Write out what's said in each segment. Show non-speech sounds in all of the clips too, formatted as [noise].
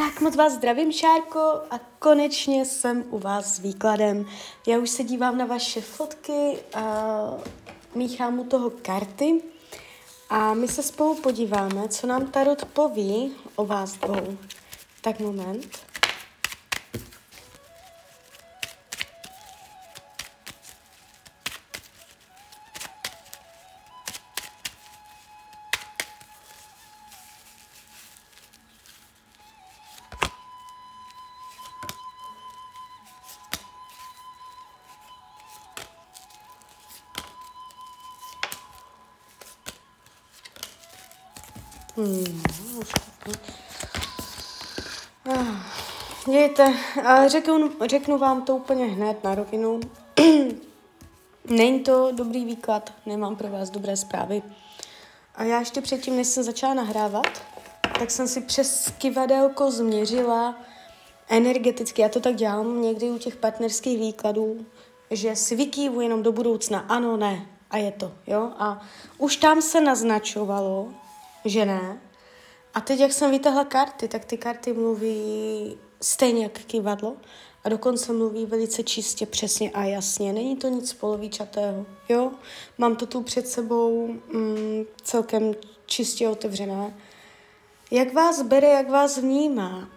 Tak moc vás zdravím, Šárko, a konečně jsem u vás s výkladem. Já už se dívám na vaše fotky a míchám u toho karty a my se spolu podíváme, co nám Tarot poví o vás dvou. Tak moment. Hmm. Dějte, řeknu, řeknu vám to úplně hned na rovinu. [clears throat] Není to dobrý výklad, nemám pro vás dobré zprávy. A já ještě předtím, než jsem začala nahrávat, tak jsem si přes kivadelko změřila energeticky, já to tak dělám někdy u těch partnerských výkladů, že si vykývu jenom do budoucna, ano, ne, a je to, jo. A už tam se naznačovalo, že ne. A teď, jak jsem vytáhla karty, tak ty karty mluví stejně jak kývadlo a dokonce mluví velice čistě, přesně a jasně. Není to nic polovičatého, jo? Mám to tu před sebou mm, celkem čistě otevřené. Jak vás bere, jak vás vnímá?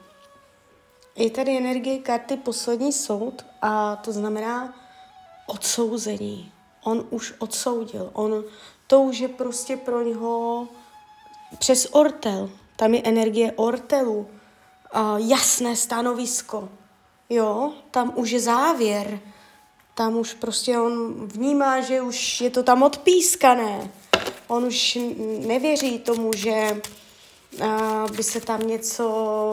Je tady energie karty poslední soud a to znamená odsouzení. On už odsoudil. On to už je prostě pro něho přes ortel. Tam je energie ortelu, uh, jasné stanovisko. Jo, tam už je závěr. Tam už prostě on vnímá, že už je to tam odpískané. On už nevěří tomu, že by se tam něco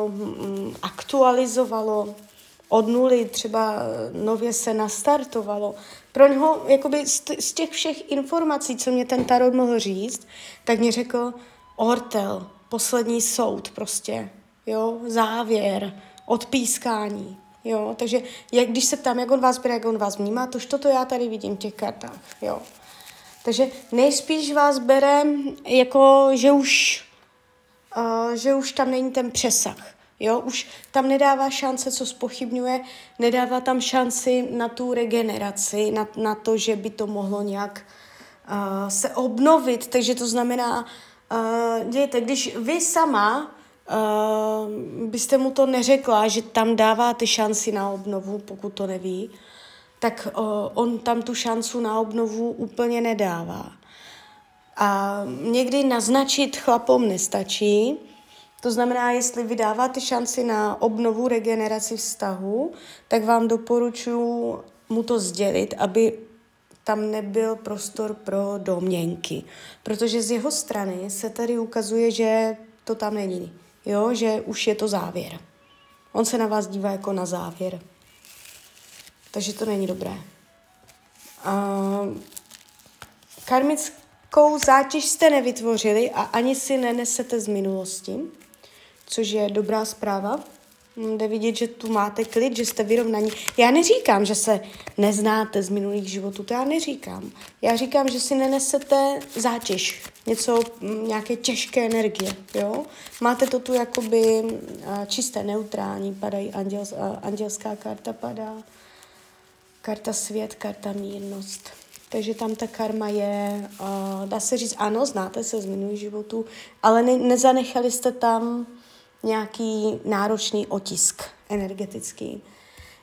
um, aktualizovalo od nuly, třeba nově se nastartovalo. Pro něho, jakoby z těch všech informací, co mě ten tarot mohl říct, tak mě řekl, ortel, poslední soud prostě, jo, závěr, odpískání, jo, takže jak, když se ptám, jak on vás bere, jak on vás vnímá, tož toto já tady vidím v těch kartách, jo. Takže nejspíš vás bere jako, že už, uh, že už tam není ten přesah, jo, už tam nedává šance, co spochybňuje, nedává tam šanci na tu regeneraci, na, na to, že by to mohlo nějak uh, se obnovit, takže to znamená, Uh, dějte, když vy sama uh, byste mu to neřekla, že tam dáváte šanci na obnovu, pokud to neví, tak uh, on tam tu šancu na obnovu úplně nedává. A někdy naznačit chlapom nestačí, to znamená, jestli vy dáváte šanci na obnovu, regeneraci vztahu, tak vám doporučuji mu to sdělit, aby tam nebyl prostor pro domněnky. Protože z jeho strany se tady ukazuje, že to tam není. Jo, že už je to závěr. On se na vás dívá jako na závěr. Takže to není dobré. Uh, karmickou zátěž jste nevytvořili a ani si nenesete z minulosti, což je dobrá zpráva. Jde vidět, že tu máte klid, že jste vyrovnaní. Já neříkám, že se neznáte z minulých životů, to já neříkám. Já říkám, že si nenesete zátěž, něco, nějaké těžké energie, jo. Máte to tu jakoby čisté, neutrální, padají anděl, andělská karta padá, karta svět, karta mírnost. Takže tam ta karma je, dá se říct, ano, znáte se z minulých životů, ale ne, nezanechali jste tam nějaký náročný otisk energetický.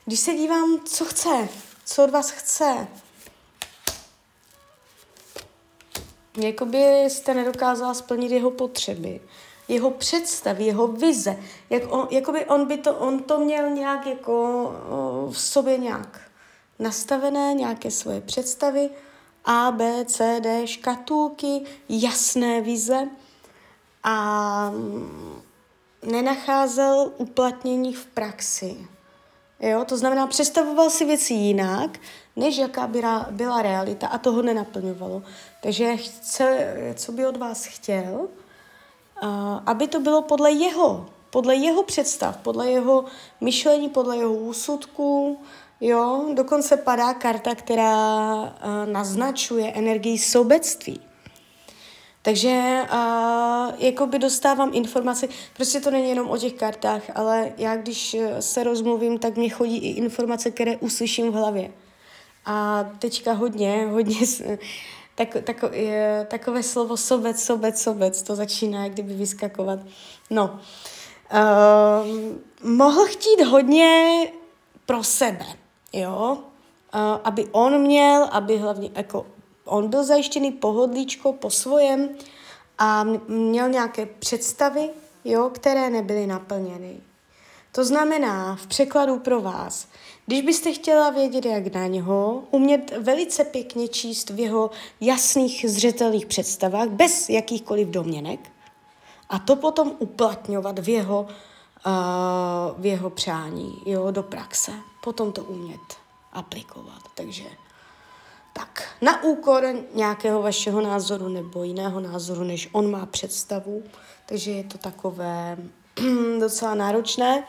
Když se dívám, co chce, co od vás chce, jakoby jste nedokázala splnit jeho potřeby, jeho představy, jeho vize, jak on, jakoby on by to, on to měl nějak jako v sobě nějak nastavené, nějaké svoje představy, A, B, C, D, škatulky, jasné vize. A nenacházel uplatnění v praxi. Jo? To znamená, představoval si věci jinak, než jaká byla, byla realita a toho nenaplňovalo. Takže chce, co by od vás chtěl, aby to bylo podle jeho, podle jeho představ, podle jeho myšlení, podle jeho úsudku, jo, dokonce padá karta, která naznačuje energii sobectví. Takže uh, jakoby dostávám informace, prostě to není jenom o těch kartách, ale já když se rozmluvím, tak mě chodí i informace, které uslyším v hlavě. A teďka hodně, hodně, tak, tak, je, takové slovo sobec, sobec, sobec, to začíná jak kdyby vyskakovat. No, uh, mohl chtít hodně pro sebe, jo, uh, aby on měl, aby hlavně jako on byl zajištěný pohodlíčko po svojem a měl nějaké představy, jo, které nebyly naplněny. To znamená v překladu pro vás, když byste chtěla vědět, jak na něho, umět velice pěkně číst v jeho jasných, zřetelných představách, bez jakýchkoliv domněnek, a to potom uplatňovat v jeho, uh, v jeho přání, jo, do praxe. Potom to umět aplikovat. Takže tak, na úkor nějakého vašeho názoru nebo jiného názoru, než on má představu. Takže je to takové [clears throat] docela náročné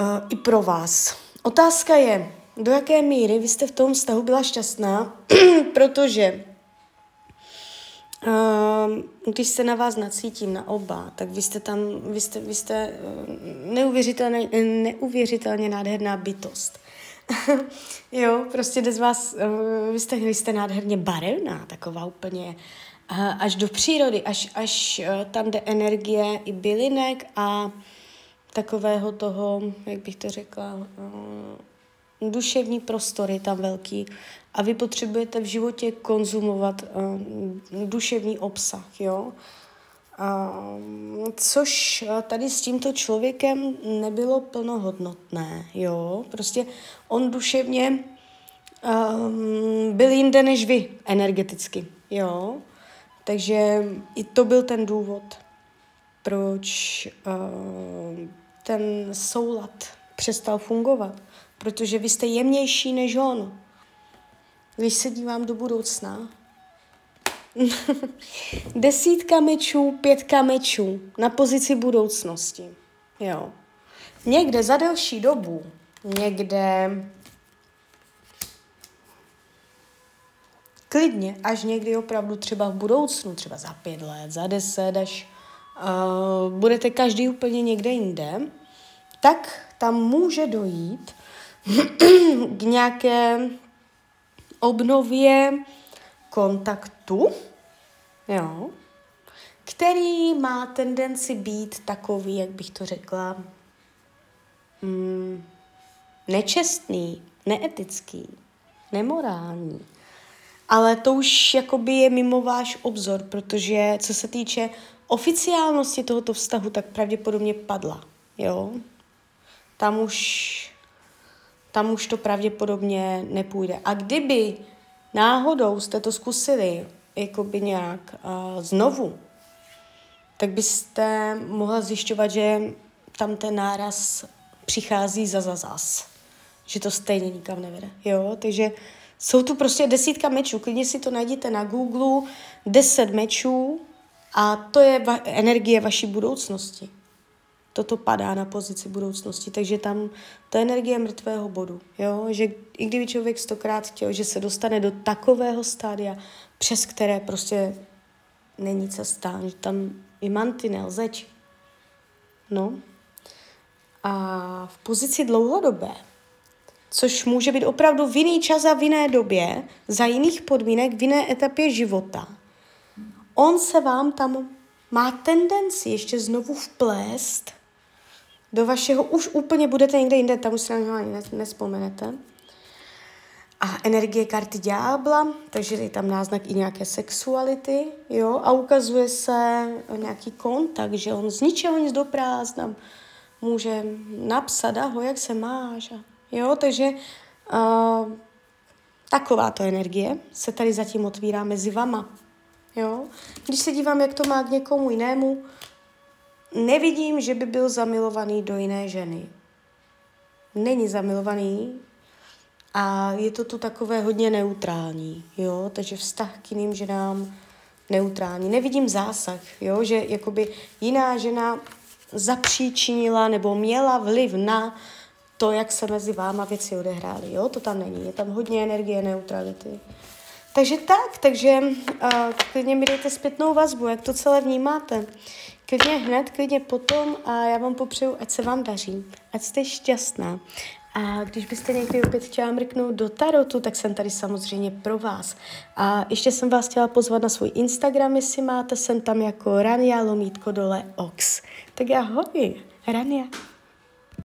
uh, i pro vás. Otázka je, do jaké míry vy jste v tom vztahu byla šťastná, [clears throat] protože uh, když se na vás nacítím na oba, tak vy jste tam, vy jste, vy jste eh, neuvěřitelně, neuvěřitelně nádherná bytost. [laughs] jo, prostě z vás, uh, vy jste, vy jste nádherně barevná, taková úplně uh, až do přírody, až, až uh, tam jde energie i bylinek a takového toho, jak bych to řekla, duševní prostory tam velký a vy potřebujete v životě konzumovat duševní obsah, jo. Uh, což tady s tímto člověkem nebylo plnohodnotné, jo. Prostě on duševně um, byl jinde než vy energeticky, jo. Takže i to byl ten důvod, proč uh, ten soulad přestal fungovat, protože vy jste jemnější než on. Když se dívám do budoucna, [laughs] desítka mečů, pětka mečů na pozici budoucnosti. Jo. Někde za delší dobu, někde klidně, až někdy opravdu třeba v budoucnu, třeba za pět let, za deset, až uh, budete každý úplně někde jinde, tak tam může dojít [clears throat] k nějaké obnově kontaktu, jo, který má tendenci být takový, jak bych to řekla, mm, nečestný, neetický, nemorální. Ale to už jakoby je mimo váš obzor, protože co se týče oficiálnosti tohoto vztahu, tak pravděpodobně padla. Jo? Tam už, tam už to pravděpodobně nepůjde. A kdyby náhodou jste to zkusili jakoby nějak uh, znovu, tak byste mohla zjišťovat, že tam ten náraz přichází za za zas. Že to stejně nikam nevede. Jo? Takže jsou tu prostě desítka mečů. Klidně si to najděte na Google. Deset mečů a to je va- energie vaší budoucnosti. Toto padá na pozici budoucnosti, takže tam to je energie mrtvého bodu. Jo? Že i kdyby člověk stokrát chtěl, že se dostane do takového stádia, přes které prostě není cesta, že tam je mantinel, zeď. No. A v pozici dlouhodobé, což může být opravdu v jiný čas a v jiné době, za jiných podmínek, v jiné etapě života, on se vám tam má tendenci ještě znovu vplést do vašeho, už úplně budete někde jinde, tam už se na něho ani nespomenete. A energie karty ďábla, takže je tam náznak i nějaké sexuality, jo, a ukazuje se nějaký kontakt, že on z ničeho nic do prázdna může napsat, ahoj, jak se máš, jo, takže uh, takováto energie se tady zatím otvírá mezi vama, jo. Když se dívám, jak to má k někomu jinému, nevidím, že by byl zamilovaný do jiné ženy. Není zamilovaný, a je to tu takové hodně neutrální, jo, takže vztah k jiným ženám neutrální. Nevidím zásah, jo, že jakoby jiná žena zapříčinila nebo měla vliv na to, jak se mezi váma věci odehrály, jo, to tam není. Je tam hodně energie neutrality. Takže tak, takže uh, klidně mi dejte zpětnou vazbu, jak to celé vnímáte. Klidně hned, klidně potom a já vám popřeju, ať se vám daří, ať jste šťastná. A když byste někdy opět chtěla mrknout do tarotu, tak jsem tady samozřejmě pro vás. A ještě jsem vás chtěla pozvat na svůj Instagram, jestli máte, jsem tam jako Rania Lomítko dole Ox. Tak ahoj, Rania.